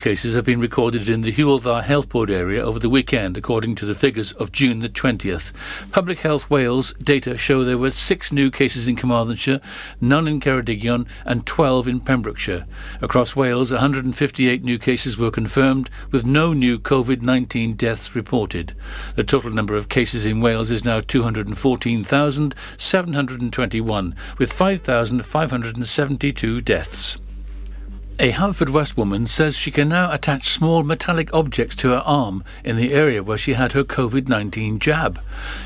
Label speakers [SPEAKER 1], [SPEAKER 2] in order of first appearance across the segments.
[SPEAKER 1] cases have been recorded in the Dda Health Board area over the weekend, according to the figures of June the 20th. Public Health Wales data show there were six new cases in Carmarthenshire, none in Ceredigion, and 12 in Pembrokeshire. Across Wales, 158 new cases were confirmed, with no new COVID 19 deaths reported. The total number of cases in Wales is now 214,721, with 5,572 deaths. A Haverfordwest woman says she can now attach small metallic objects to her arm in the area where she had her COVID 19 jab.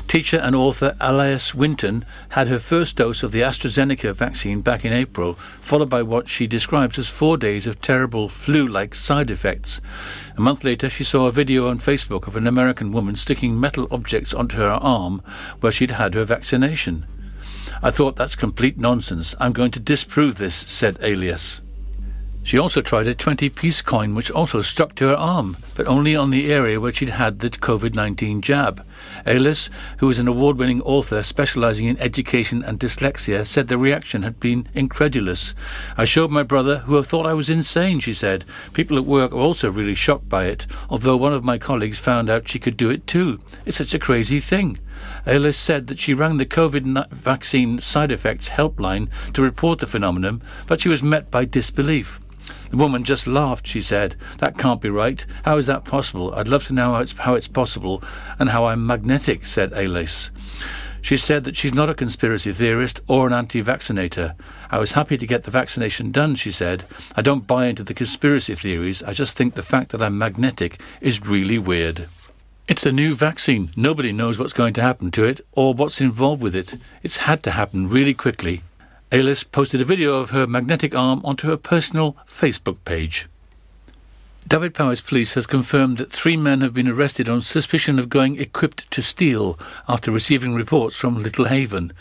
[SPEAKER 1] Teacher and author Alice Winton had her first dose of the AstraZeneca vaccine back in April, followed by what she describes as four days of terrible flu like side effects. A month later, she saw a video on Facebook of an American woman sticking metal objects onto her arm where she'd had her vaccination. I thought that's complete nonsense. I'm going to disprove this, said Alice. She also tried a 20 piece coin which also stuck to her arm, but only on the area where she'd had the COVID 19 jab. Alice, who is an award winning author specializing in education and dyslexia, said the reaction had been incredulous. I showed my brother, who thought I was insane, she said. People at work were also really shocked by it, although one of my colleagues found out she could do it too. It's such a crazy thing. Alice said that she rang the COVID vaccine side effects helpline to report the phenomenon, but she was met by disbelief. The woman just laughed, she said. That can't be right. How is that possible? I'd love to know how it's, how it's possible and how I'm magnetic, said Alice. She said that she's not a conspiracy theorist or an anti vaccinator. I was happy to get the vaccination done, she said. I don't buy into the conspiracy theories. I just think the fact that I'm magnetic is really weird. It's a new vaccine. Nobody knows what's going to happen to it or what's involved with it. It's had to happen really quickly. Alice posted a video of her magnetic arm onto her personal Facebook page. Dyfed-Powys Police has confirmed that three men have been arrested on suspicion of going equipped to steal after receiving reports from Little Haven.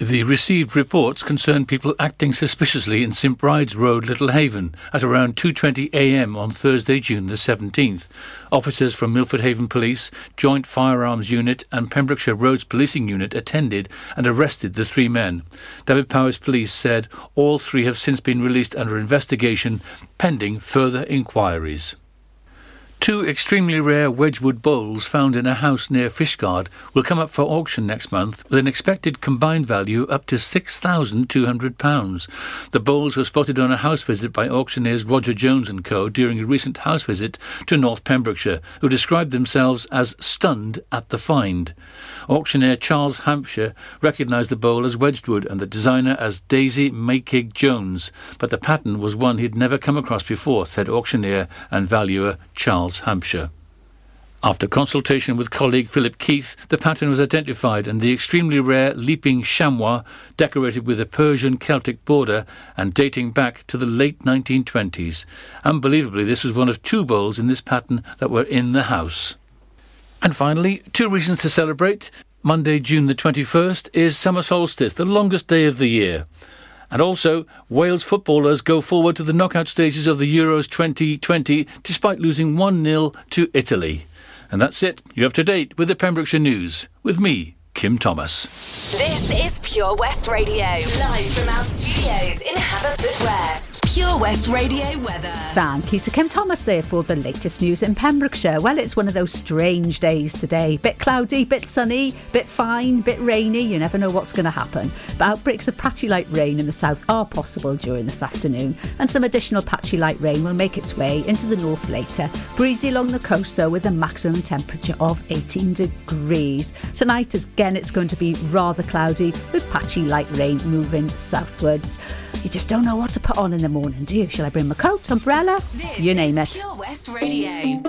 [SPEAKER 1] The received reports concern people acting suspiciously in St Bride's Road, Little Haven, at around 2:20 a.m. on Thursday, June the 17th. Officers from Milford Haven Police, Joint Firearms Unit, and Pembrokeshire Roads Policing Unit attended and arrested the three men. Dyfed-Powys Police said all three have since been released under investigation, pending further inquiries. Two extremely rare Wedgwood bowls found in a house near Fishguard will come up for auction next month with an expected combined value up to £6,200. The bowls were spotted on a house visit by auctioneers Roger Jones & Co. during a recent house visit to North Pembrokeshire, who described themselves as stunned at the find. Auctioneer Charles Hampshire recognised the bowl as Wedgwood and the designer as Daisy Makeig Jones, but the pattern was one he'd never come across before, said auctioneer and valuer Charles Hampshire. After consultation with colleague Philip Keith, the pattern was identified and the extremely rare leaping chamois, decorated with a Persian Celtic border and dating back to the late 1920s. Unbelievably, this was one of two bowls in this pattern that were in the house. And finally, two reasons to celebrate. Monday, June the 21st, is summer solstice, the longest day of the year. And also, Wales footballers go forward to the knockout stages of the Euros 2020 despite losing 1 0 to Italy. And that's it. You're up to date with the Pembrokeshire News with me, Kim Thomas.
[SPEAKER 2] This is Pure West Radio, live from our studios in Haverfordwest. Pure West Radio weather.
[SPEAKER 3] Thank you to Kim Thomas there for the latest news in Pembrokeshire. Well, it's one of those strange days today. Bit cloudy, bit sunny, bit fine, bit rainy. You never know what's going to happen. But outbreaks of patchy light rain in the south are possible during this afternoon, and some additional patchy light rain will make its way into the north later. Breezy along the coast, though, with a maximum temperature of 18 degrees. Tonight, again, it's going to be rather cloudy with patchy light rain moving southwards. You just don't know what to put on in the morning, do you? Shall I bring my coat, umbrella?
[SPEAKER 2] This
[SPEAKER 3] you name
[SPEAKER 2] is
[SPEAKER 3] it.
[SPEAKER 2] Pure West Radio.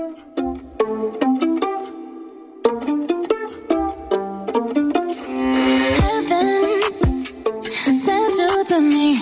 [SPEAKER 4] Heaven sent you to me.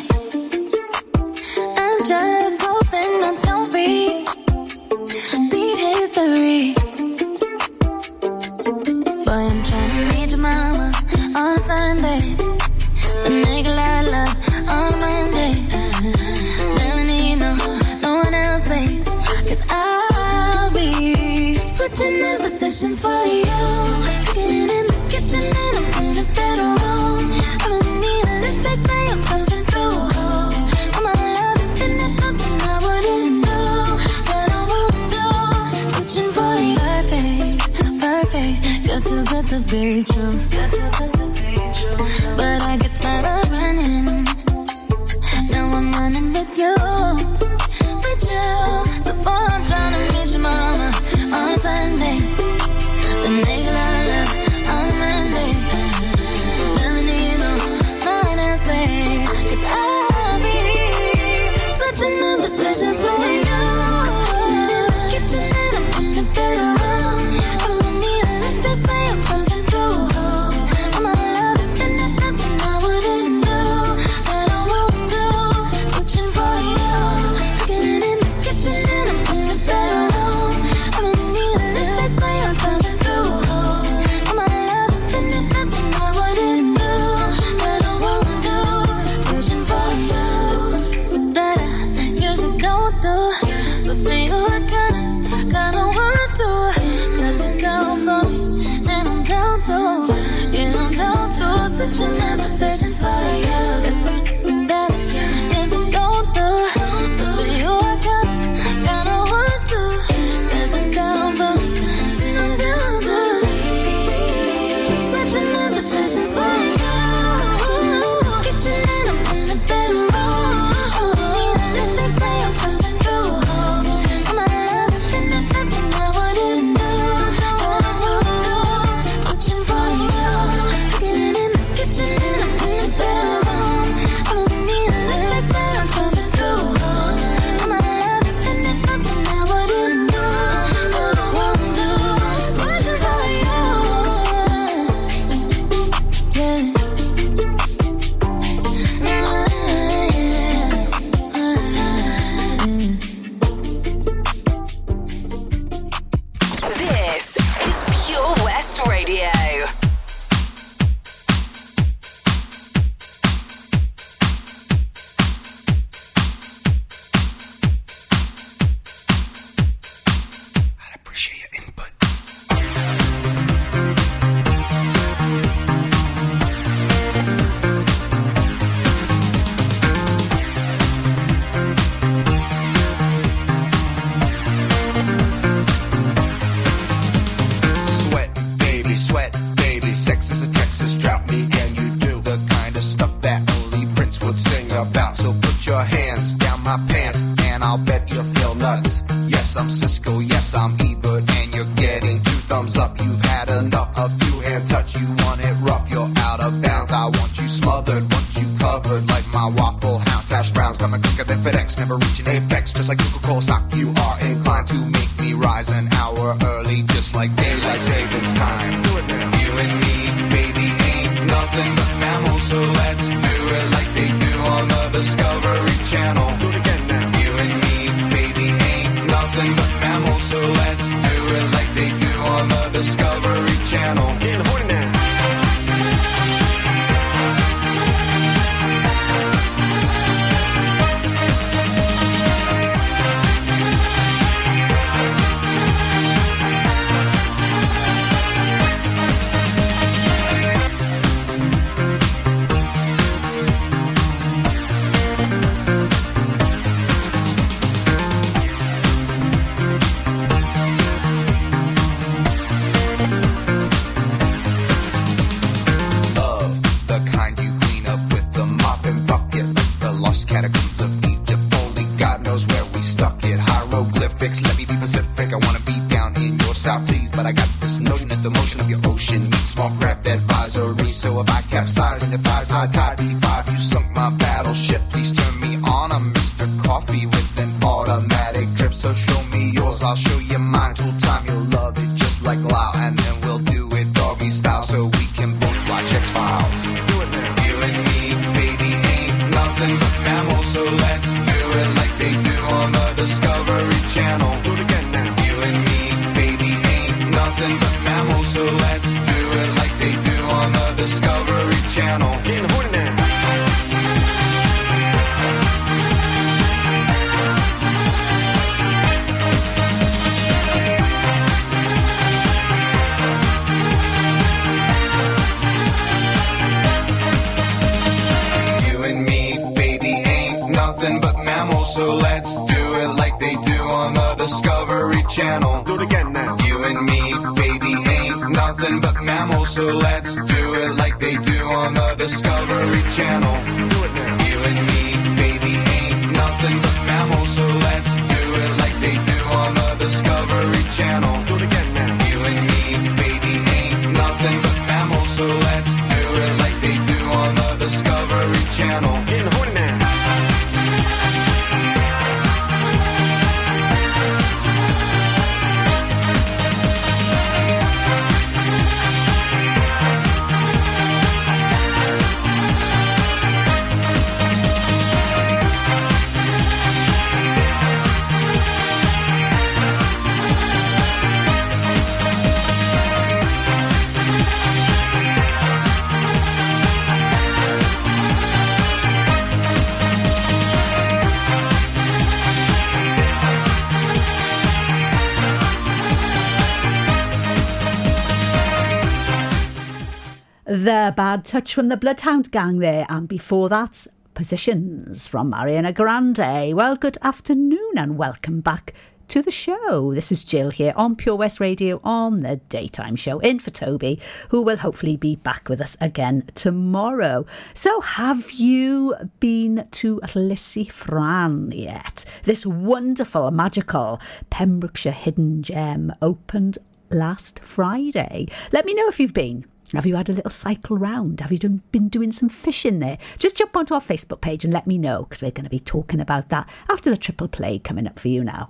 [SPEAKER 5] Touch
[SPEAKER 3] from the Bloodhound Gang there, and before that, Positions from Ariana Grande. Well, good afternoon and welcome back to the show. This is Jill here on Pure West Radio on the daytime show, in for Toby, who will hopefully be back with us again tomorrow. So, have you been to Llysi yet? This wonderful, magical Pembrokeshire hidden gem opened last Friday. Let me know if you've been. Have you had a little cycle round? Have you done, been doing some fishing there? Just jump onto our Facebook page and let me know because we're going to be talking about that after the triple play coming up for you now.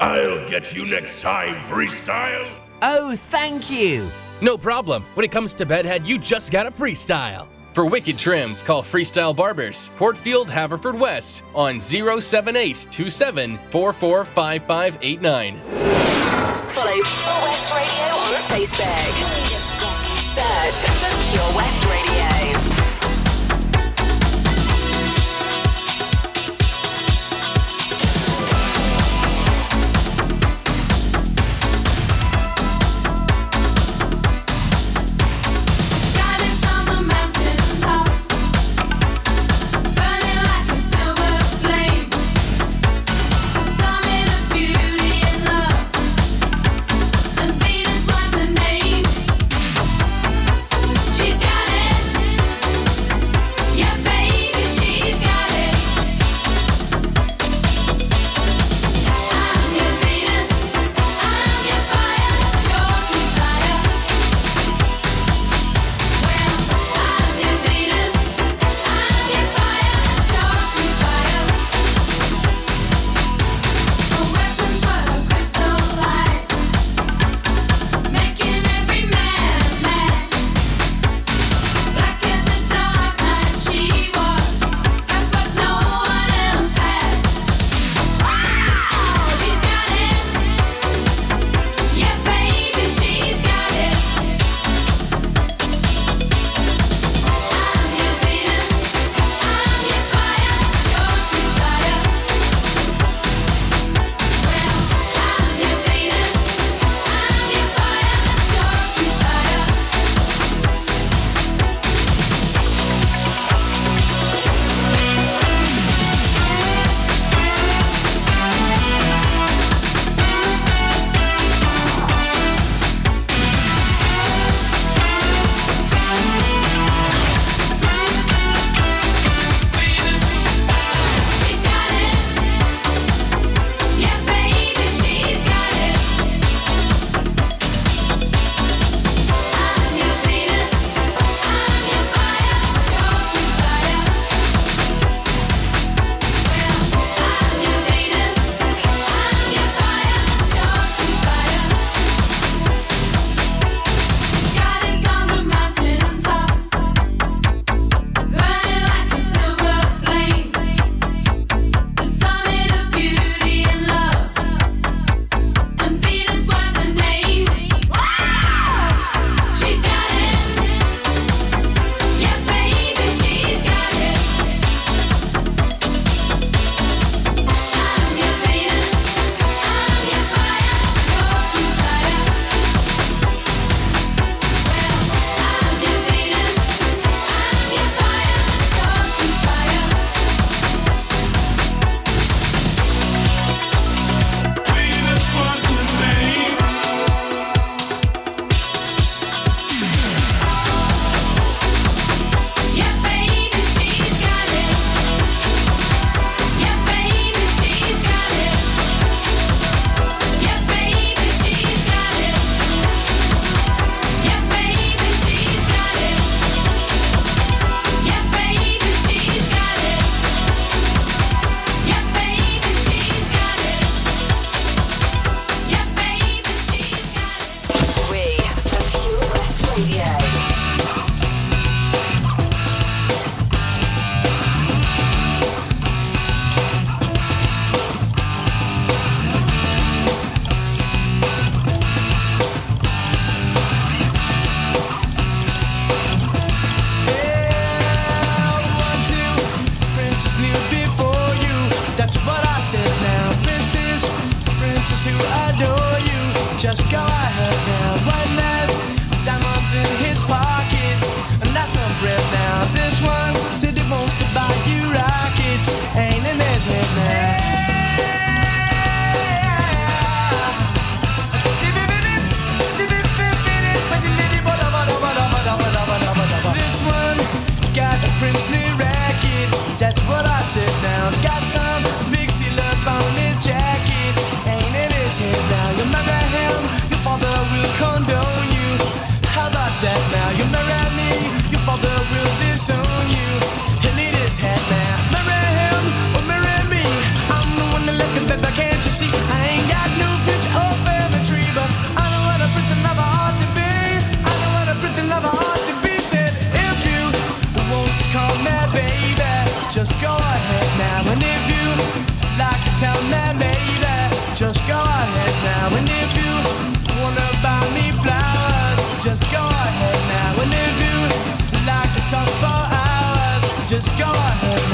[SPEAKER 6] I'll get you next time, Freestyle.
[SPEAKER 7] Oh, thank you!
[SPEAKER 8] No problem. When it comes to bedhead, you just gotta freestyle. For wicked trims, call Freestyle Barbers, Portfield, Haverfordwest, on 07827 445589.
[SPEAKER 2] Follow Pure West Radio on Facebook. Search for Pure West Radio. just go ahead.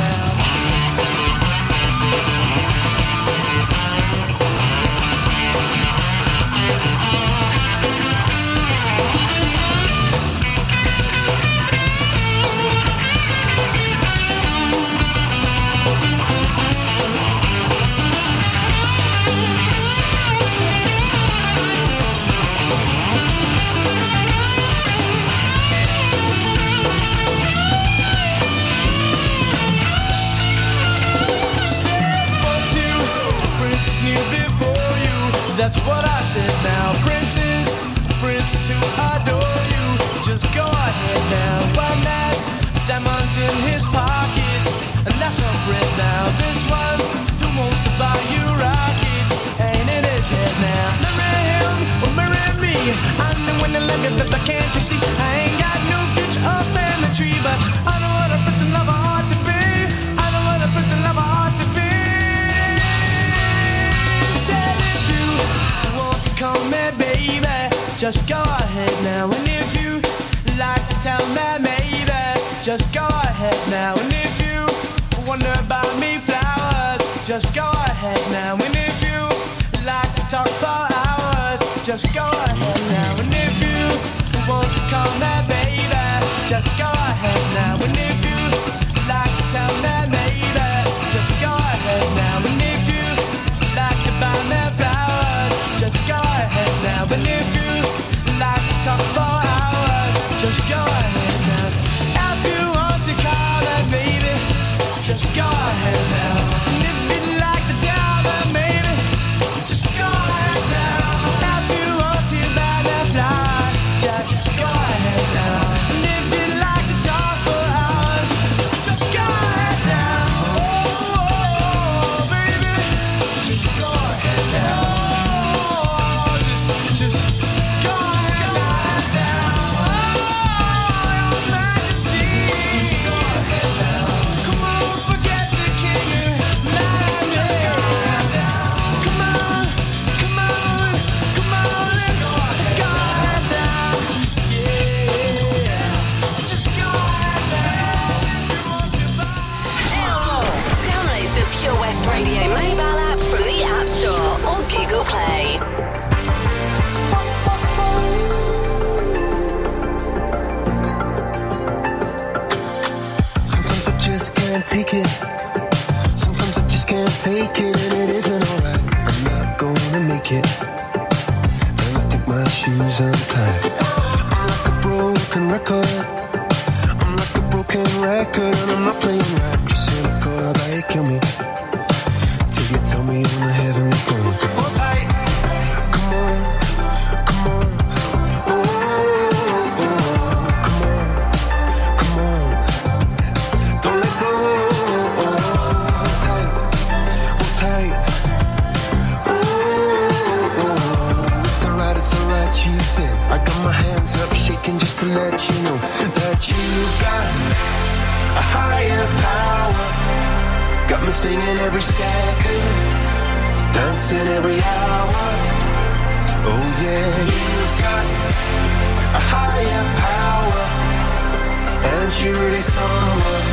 [SPEAKER 2] be
[SPEAKER 9] someone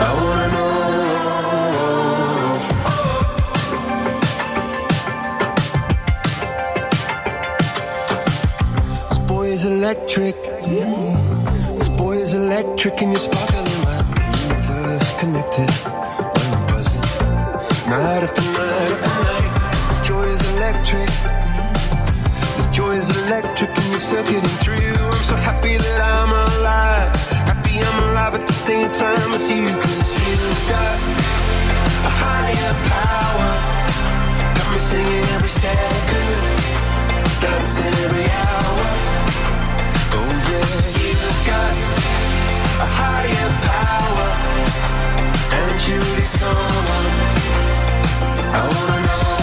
[SPEAKER 9] I wanna know. This boy is electric. This boy is electric, and you're sparkling like the universe connected. When I'm buzzing, night after night after night. This joy is electric. This joy is electric, and you're circuiting through. I'm so happy that I'm alive I'm alive at the same time as you. Cause you've got a higher power. Got me singing every second, dancing every hour. Oh yeah, you've got a higher power. And you really someone I wanna know.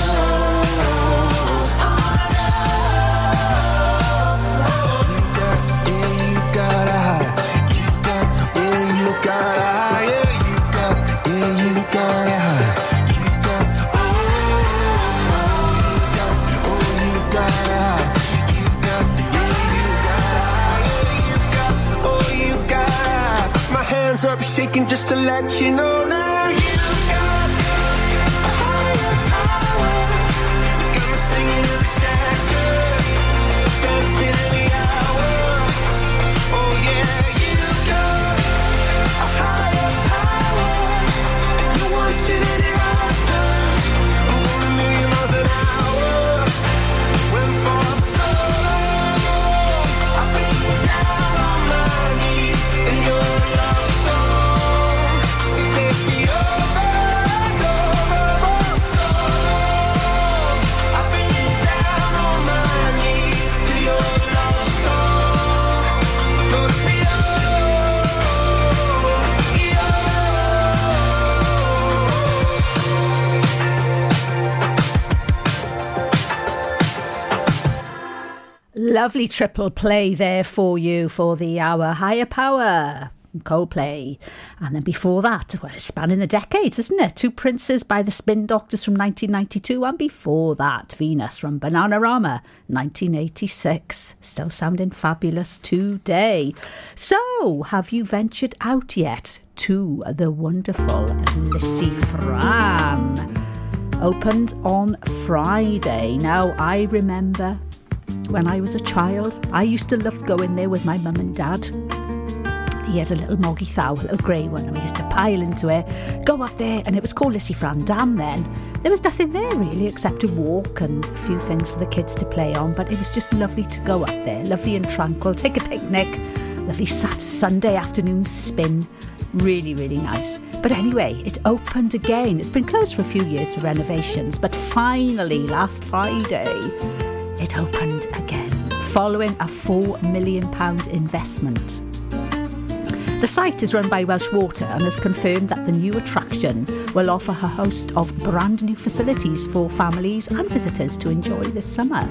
[SPEAKER 9] Just to let you know now you've got a higher power. Singing every second, dancing every hour. Oh yeah, you've got a higher power. You want it
[SPEAKER 3] Lovely triple play there for you for the hour. Higher Power. Coldplay. And then before that, well, it's spanning the decades, isn't it? Two Princes by the Spin Doctors from 1992. And before that, Venus from Bananarama, 1986. Still sounding fabulous today. So, have you ventured out yet to the wonderful Llys-y-frân? Opened on Friday. Now, I remember when I was a child, I used to love going there with my mum and dad. He had a little moggy thou, a little grey one, and we used to pile into it, go up there, and it was called Llys-y-frân Dam then. There was nothing there really except a walk and a few things for the kids to play on, but it was just lovely to go up there, lovely and tranquil, take a picnic, lovely Saturday, Sunday afternoon spin. Really, really nice. But anyway, it opened again. It's been closed for a few years for renovations, but finally, last Friday, it opened again, following a £4 million investment. The site is run by Welsh Water and has confirmed that the new attraction will offer a host of brand new facilities for families and visitors to enjoy this summer.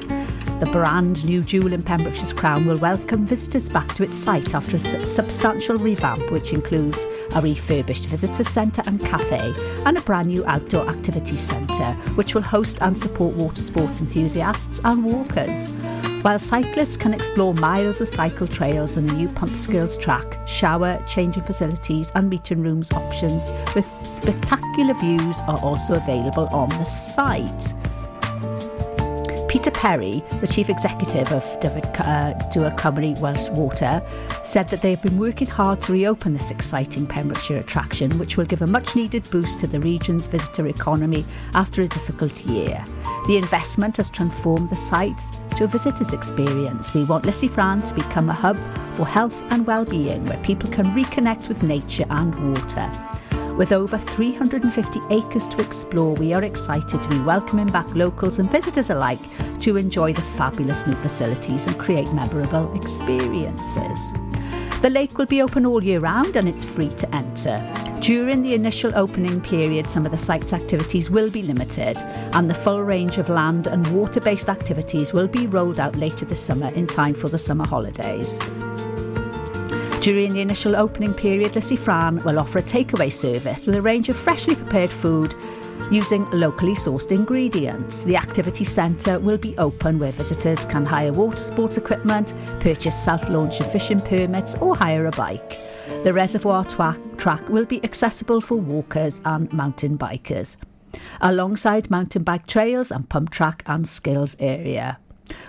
[SPEAKER 3] The brand new jewel in Pembrokeshire's crown will welcome visitors back to its site after a substantial revamp, which includes a refurbished visitor centre and cafe and a brand new outdoor activities centre, which will host and support water sports enthusiasts and walkers. While cyclists can explore miles of cycle trails and a new pump skills track, shower, changing facilities, and meeting rooms options with spectacular views are also available on the site. Peter Perry, the chief executive of Dyfed, uh, Dŵr Cymru Welsh Water, said that they have been working hard to reopen this exciting Pembrokeshire attraction, which will give a much needed boost to the region's visitor economy after a difficult year. The investment has transformed the site to a visitor's experience. We want Llys-y-frân to become a hub for health and well-being where people can reconnect with nature and water. With over 350 acres to explore, we are excited to be welcoming back locals and visitors alike to enjoy the fabulous new facilities and create memorable experiences. The lake will be open all year round and it's free to enter. During the initial opening period, some of the site's activities will be limited, and the full range of land and water based activities will be rolled out later this summer in time for the summer holidays. During the initial opening period, Llys-y-frân will offer a takeaway service with a range of freshly prepared food using locally sourced ingredients. The activity centre will be open where visitors can hire water sports equipment, purchase self launch and fishing permits, or hire a bike. The reservoir twa- track will be accessible for walkers and mountain bikers, alongside mountain bike trails and pump track and skills area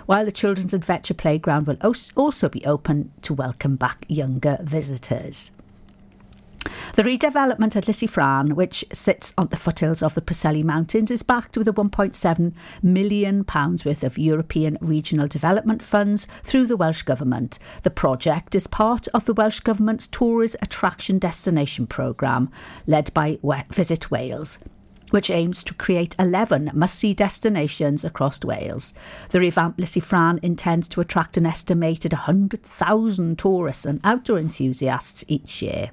[SPEAKER 3] while the Children's Adventure Playground will also be open to welcome back younger visitors. The redevelopment at Llys-y-frân, which sits on the foothills of the Preseli Mountains, is backed with a £1.7 million worth of European Regional Development Funds through the Welsh Government. The project is part of the Welsh Government's Tourist Attraction Destination Programme, led by Visit Wales which aims to create 11 must see destinations across Wales. The revamped Llys-y-frân intends to attract an estimated 100,000 tourists and outdoor enthusiasts each year.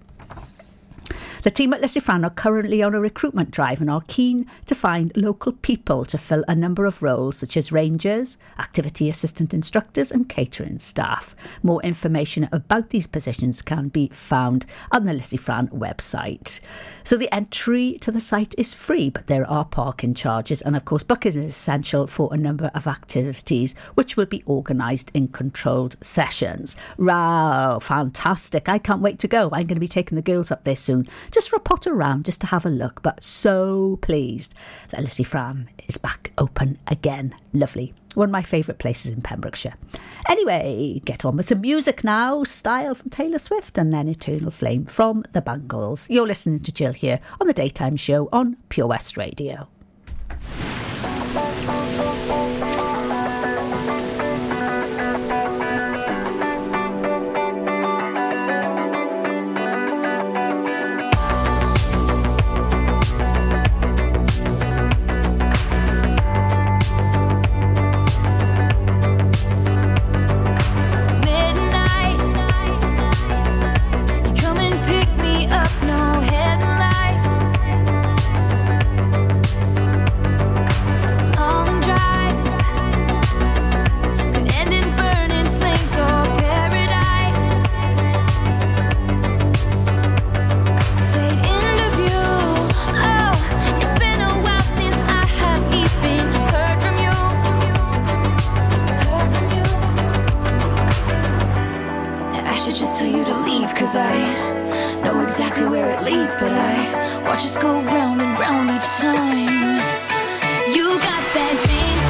[SPEAKER 3] The team at Llys-y-frân are currently on a recruitment drive and are keen to find local people to fill a number of roles such as rangers, activity assistant instructors, and catering staff. More information about these positions can be found on the Llys-y-frân website. So the entry to the site is free, but there are parking charges, and of course, booking is essential for a number of activities which will be organised in controlled sessions. Wow, fantastic! I can't wait to go. I'm going to be taking the girls up there soon just for a pot around, just to have a look. But so pleased that Llys-y-frân is back open again. Lovely. One of my favourite places in Pembrokeshire. Anyway, get on with some music now. Style from Taylor Swift and then Eternal Flame from the Bangles. You're listening to Jill here on the daytime show on Pure West Radio.
[SPEAKER 4] Know exactly where it leads, but I watch us go round and round each time. You got that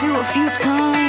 [SPEAKER 4] too a few times.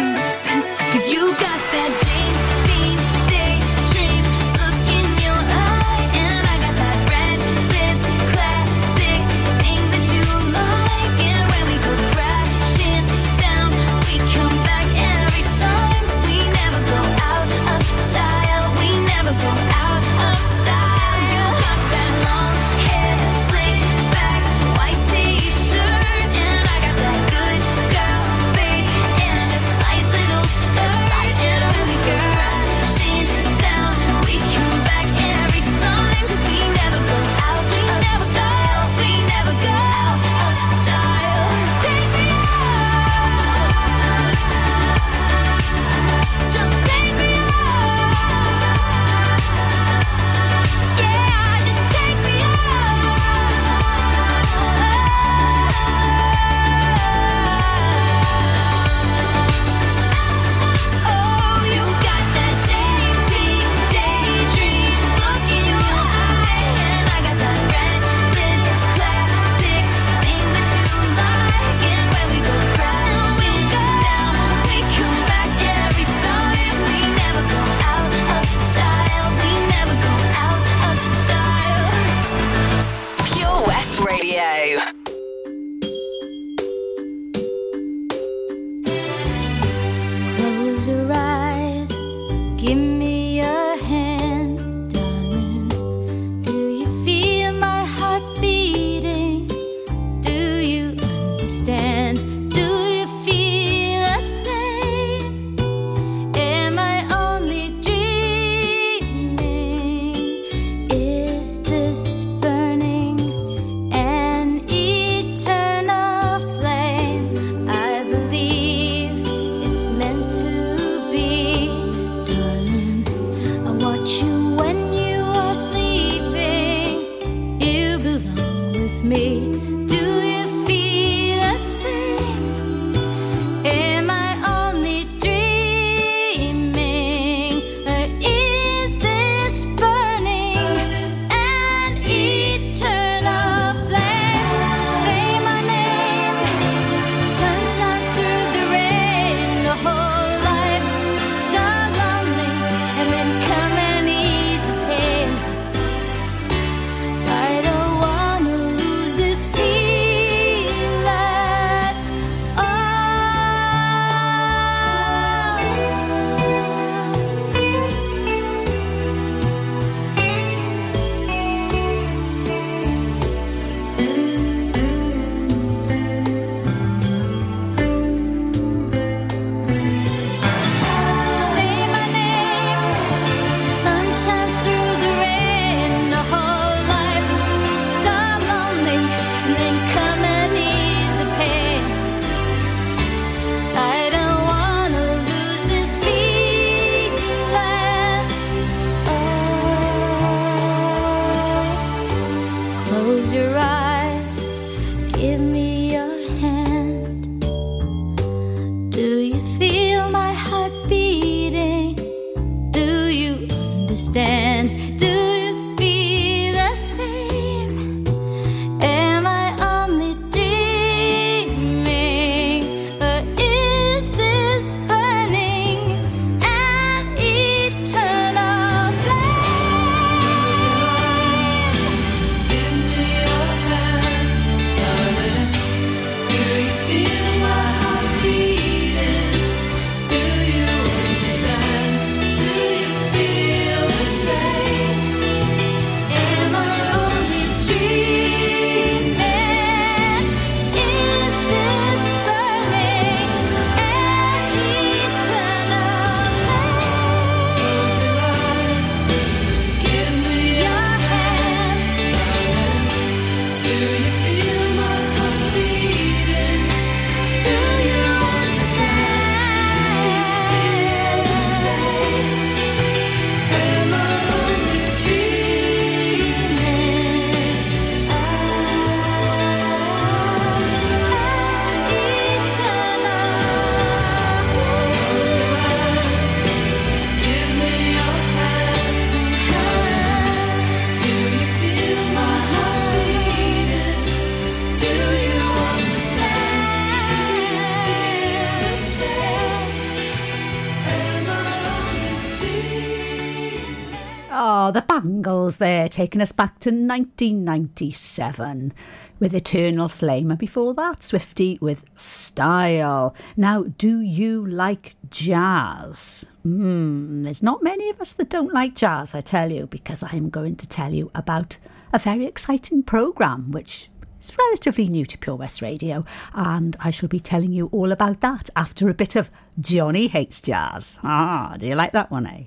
[SPEAKER 3] Taking us back to 1997 with Eternal Flame. And before that, Swifty with Style. Now, do you like jazz? Hmm, there's not many of us that don't like jazz, I tell you, because I'm going to tell you about a very exciting programme which is relatively new to Pure West Radio, and I shall be telling you all about that after a bit of Johnny Hates Jazz. Ah, do you like that one, eh?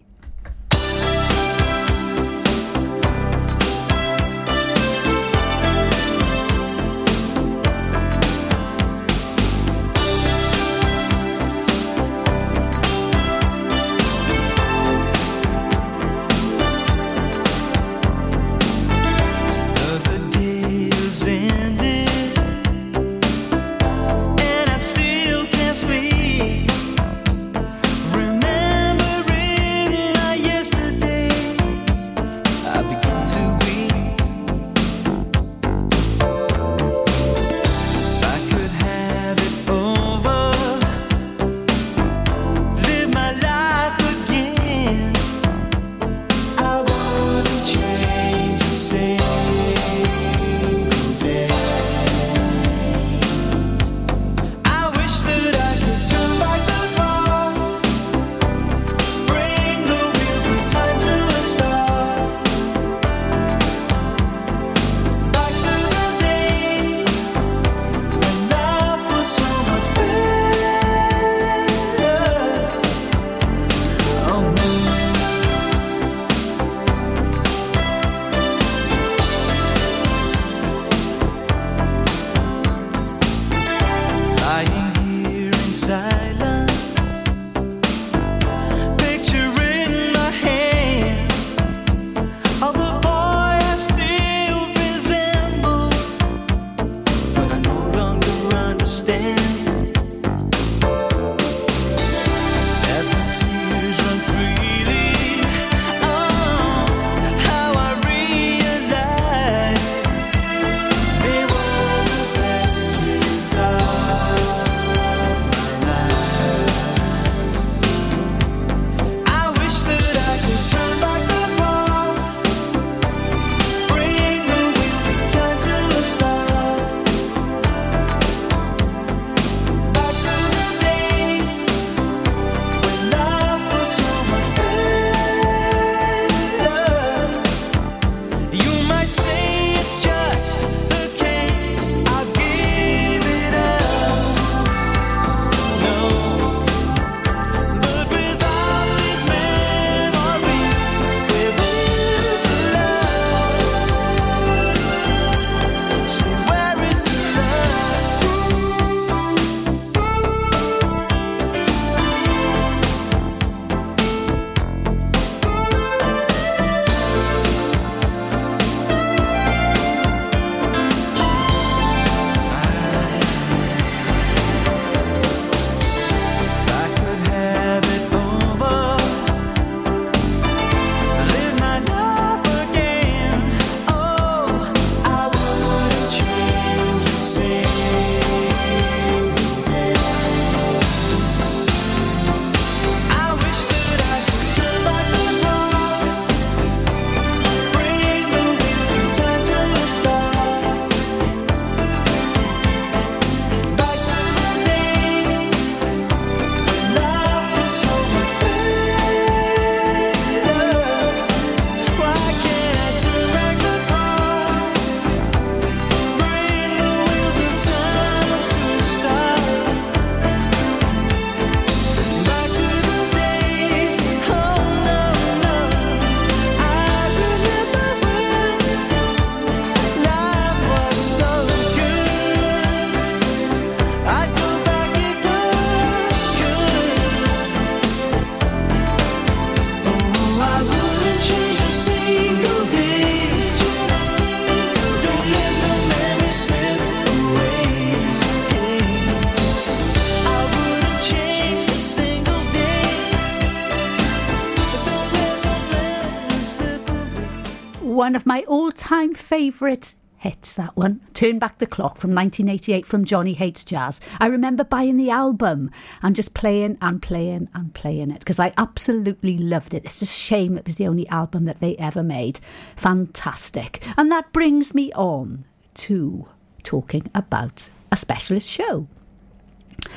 [SPEAKER 3] One of my all-time favourite hits, that one. Turn Back the Clock from 1988 from Johnny Hates Jazz. I remember buying the album and just playing and playing and playing it because I absolutely loved it. It's a shame it was the only album that they ever made. Fantastic. And that brings me on to talking about a specialist show.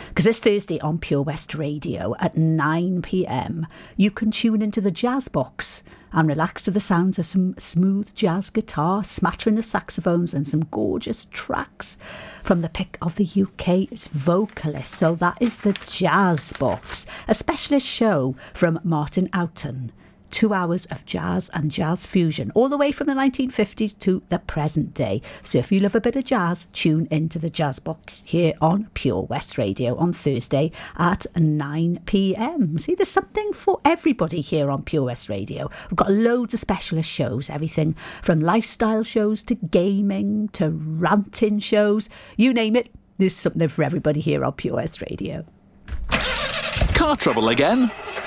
[SPEAKER 3] Because this Thursday on Pure West Radio at 9 pm, you can tune into the Jazz Box and relax to the sounds of some smooth jazz guitar, smattering of saxophones, and some gorgeous tracks from the pick of the UK's vocalist. So that is the Jazz Box, a specialist show from Martin Oughton two hours of jazz and jazz fusion, all the way from the 1950s to the present day. So if you love a bit of jazz, tune into the Jazz Box here on Pure West Radio on Thursday at 9 pm. See, there's something for everybody here on Pure West Radio. We've got loads of specialist shows, everything from lifestyle shows to gaming to ranting shows. You name it, there's something for everybody here on Pure West Radio.
[SPEAKER 10] Car trouble again?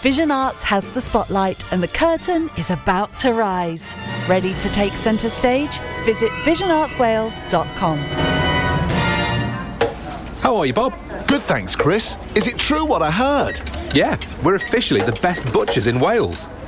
[SPEAKER 11] Vision Arts has the spotlight and the curtain is about to rise. Ready to take centre stage? Visit visionartswales.com.
[SPEAKER 12] How are you, Bob?
[SPEAKER 13] Good, thanks, Chris. Is it true what I heard?
[SPEAKER 12] Yeah, we're officially the best butchers in Wales.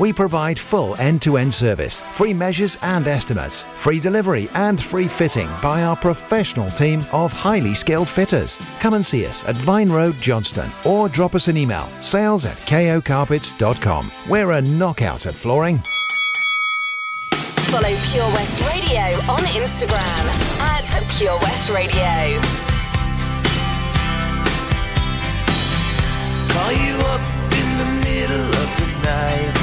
[SPEAKER 14] We provide full end to end service, free measures and estimates, free delivery and free fitting by our professional team of highly skilled fitters. Come and see us at Vine Road, Johnston, or drop us an email sales at kocarpets.com. We're a knockout at flooring.
[SPEAKER 2] Follow Pure West Radio on Instagram at Pure West Radio.
[SPEAKER 15] Call you up in the middle of the night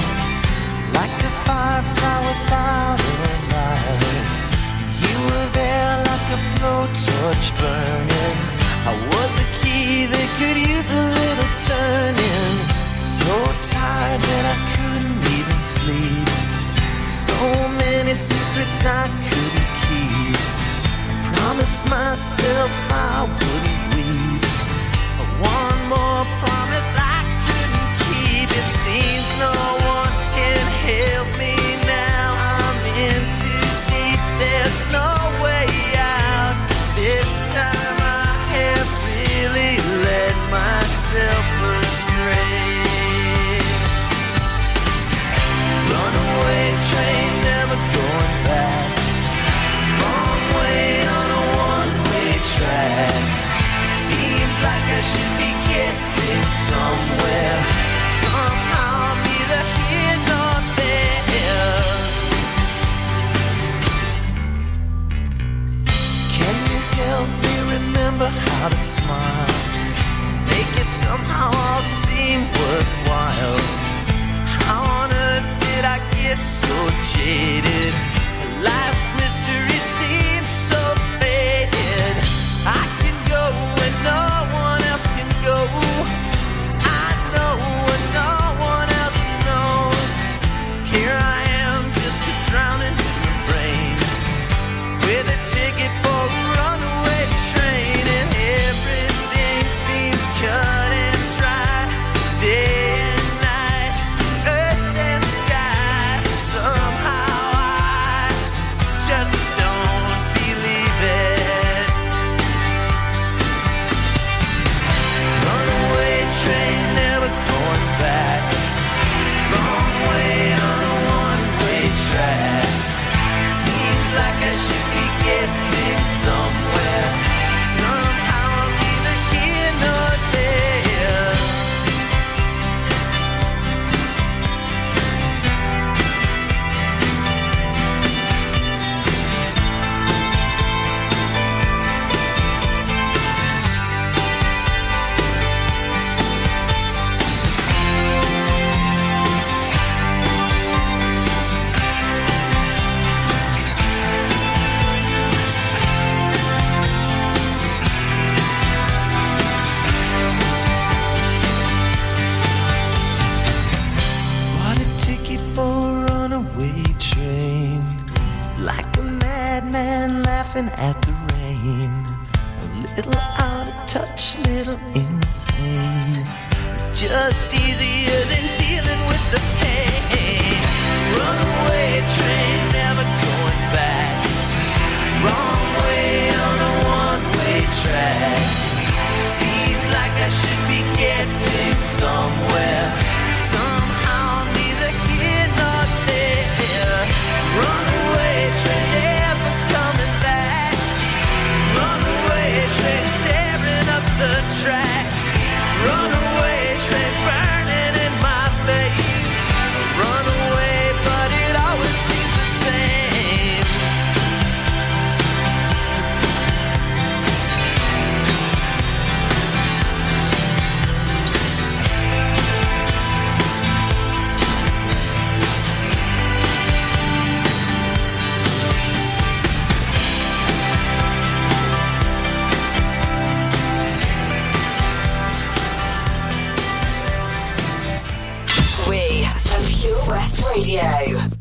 [SPEAKER 15] burning I was a key that could use a little turning So tired that I couldn't even sleep So many secrets I couldn't keep I promised myself I wouldn't weep one more promise I couldn't keep. It seems no one can help how to smile? Make it somehow all seem worthwhile. How on earth did I get so jaded? Life's mystery seems
[SPEAKER 2] Radio.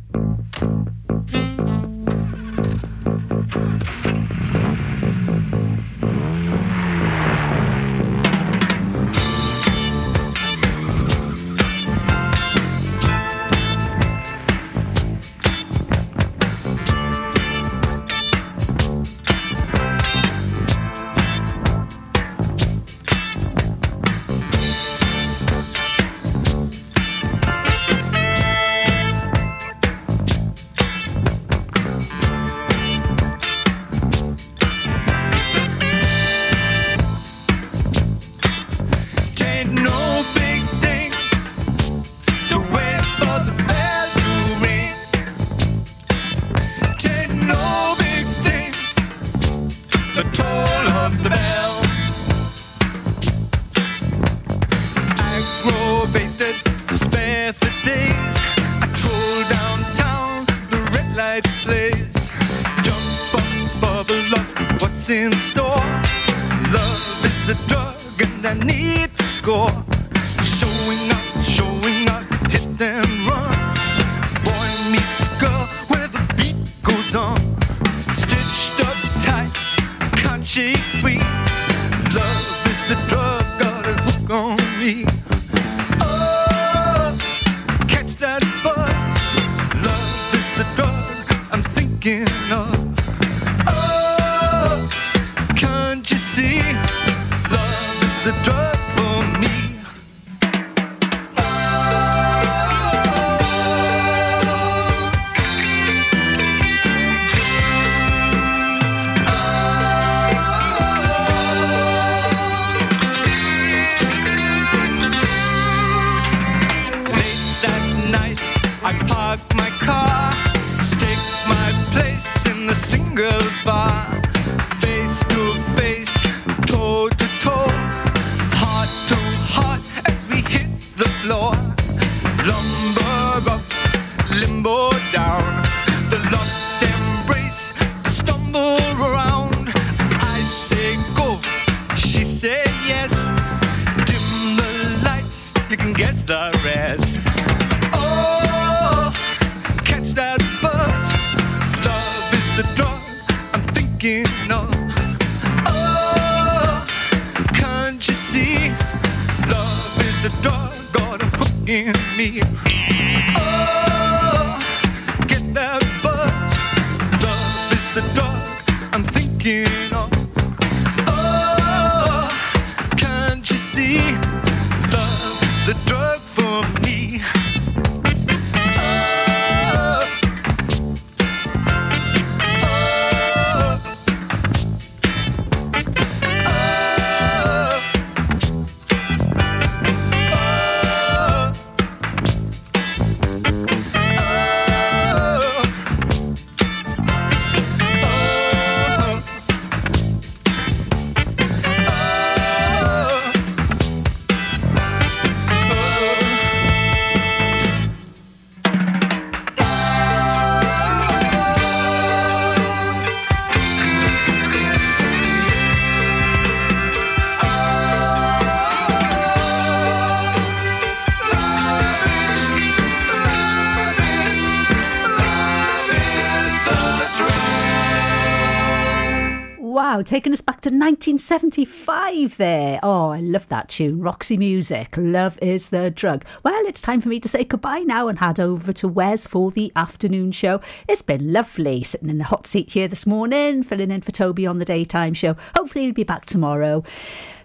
[SPEAKER 16] Taking us back to 1975 there. Oh, I love that tune. Roxy Music. Love is the drug. Well, it's time for me to say goodbye now and head over to Wes for the afternoon show. It's been lovely sitting in the hot seat here this morning, filling in for Toby on the daytime show. Hopefully, he'll be back tomorrow.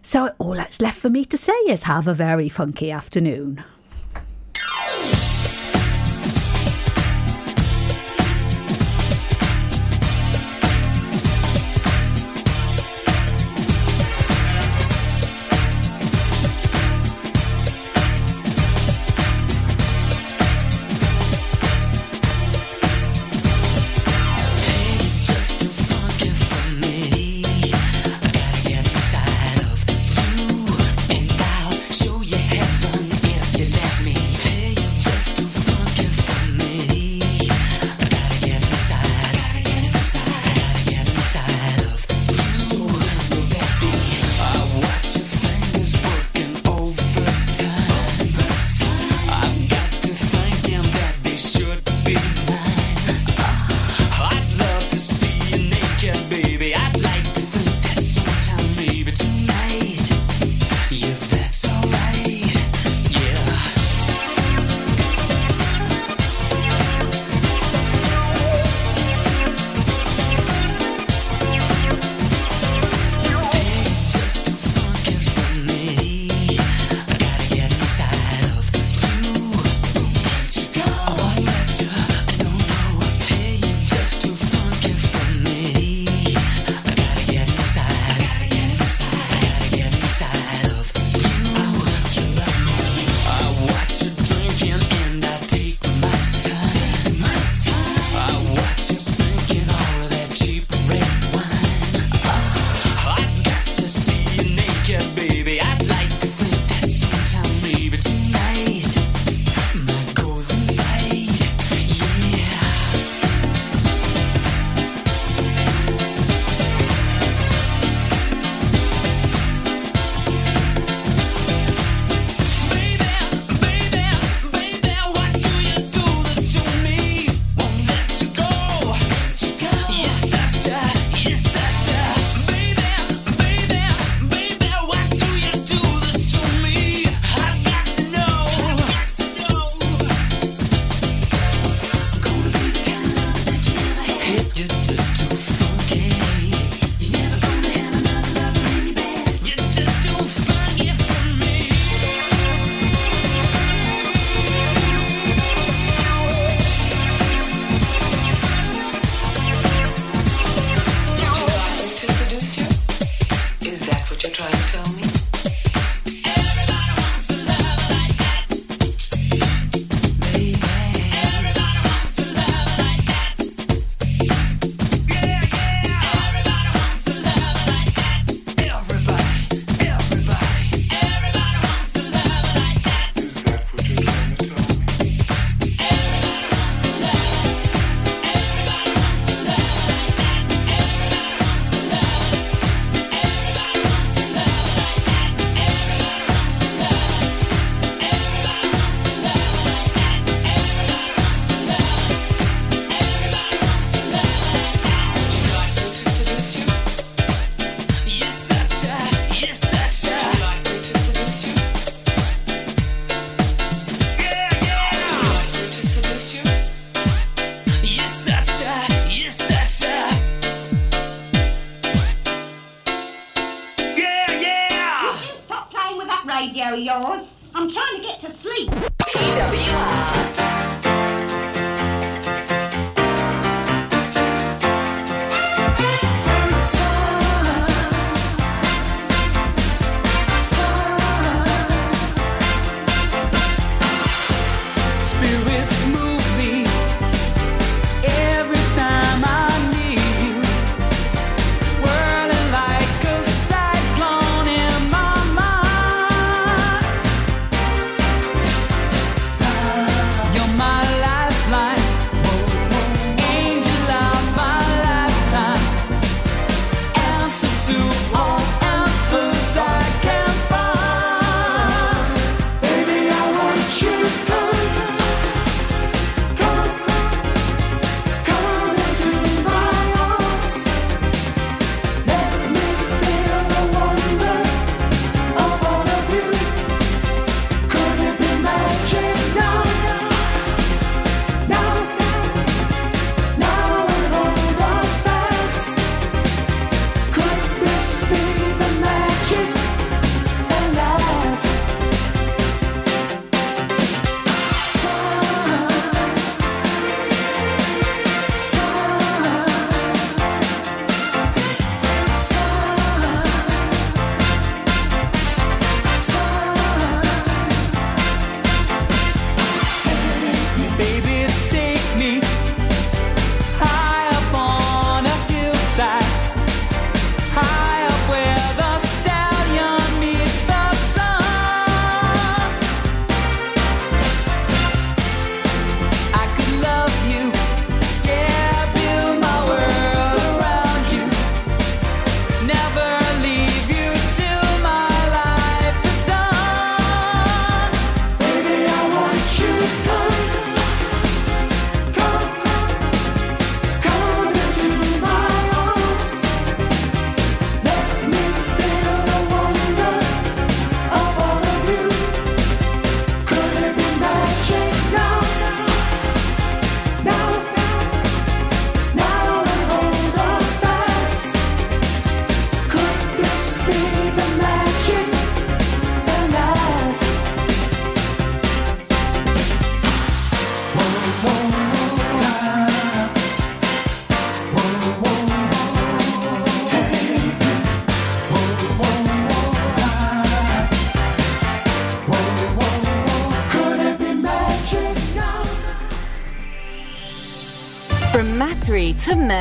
[SPEAKER 16] So, all that's left for me to say is have a very funky afternoon.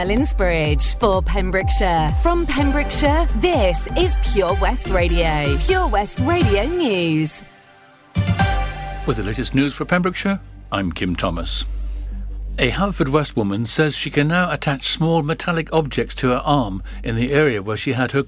[SPEAKER 11] Merlin's Bridge for Pembrokeshire. From Pembrokeshire, this is Pure West Radio. Pure West Radio News.
[SPEAKER 1] With the latest news for Pembrokeshire, I'm Kim Thomas. A Haverfordwest woman says she can now attach small metallic objects to her arm in the area where she had her